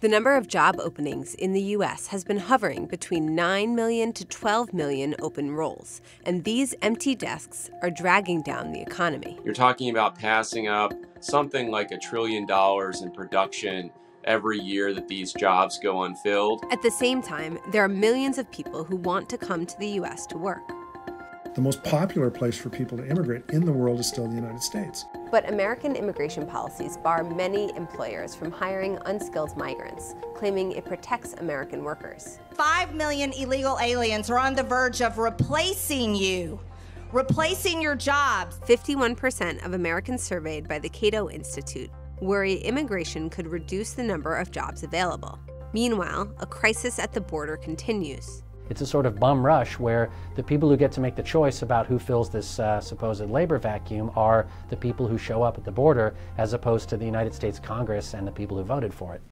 The number of job openings in the U.S. has been hovering between 9 million to 12 million open roles, and these empty desks are dragging down the economy. You're talking about passing up something like a trillion dollars in production every year that these jobs go unfilled. At the same time, there are millions of people who want to come to the U.S. to work. The most popular place for people to immigrate in the world is still the United States. But American immigration policies bar many employers from hiring unskilled migrants, claiming it protects American workers. Five million illegal aliens are on the verge of replacing you, replacing your jobs. 51% of Americans surveyed by the Cato Institute worry immigration could reduce the number of jobs available. Meanwhile, a crisis at the border continues. It's a sort of bum rush where the people who get to make the choice about who fills this uh, supposed labor vacuum are the people who show up at the border as opposed to the United States Congress and the people who voted for it.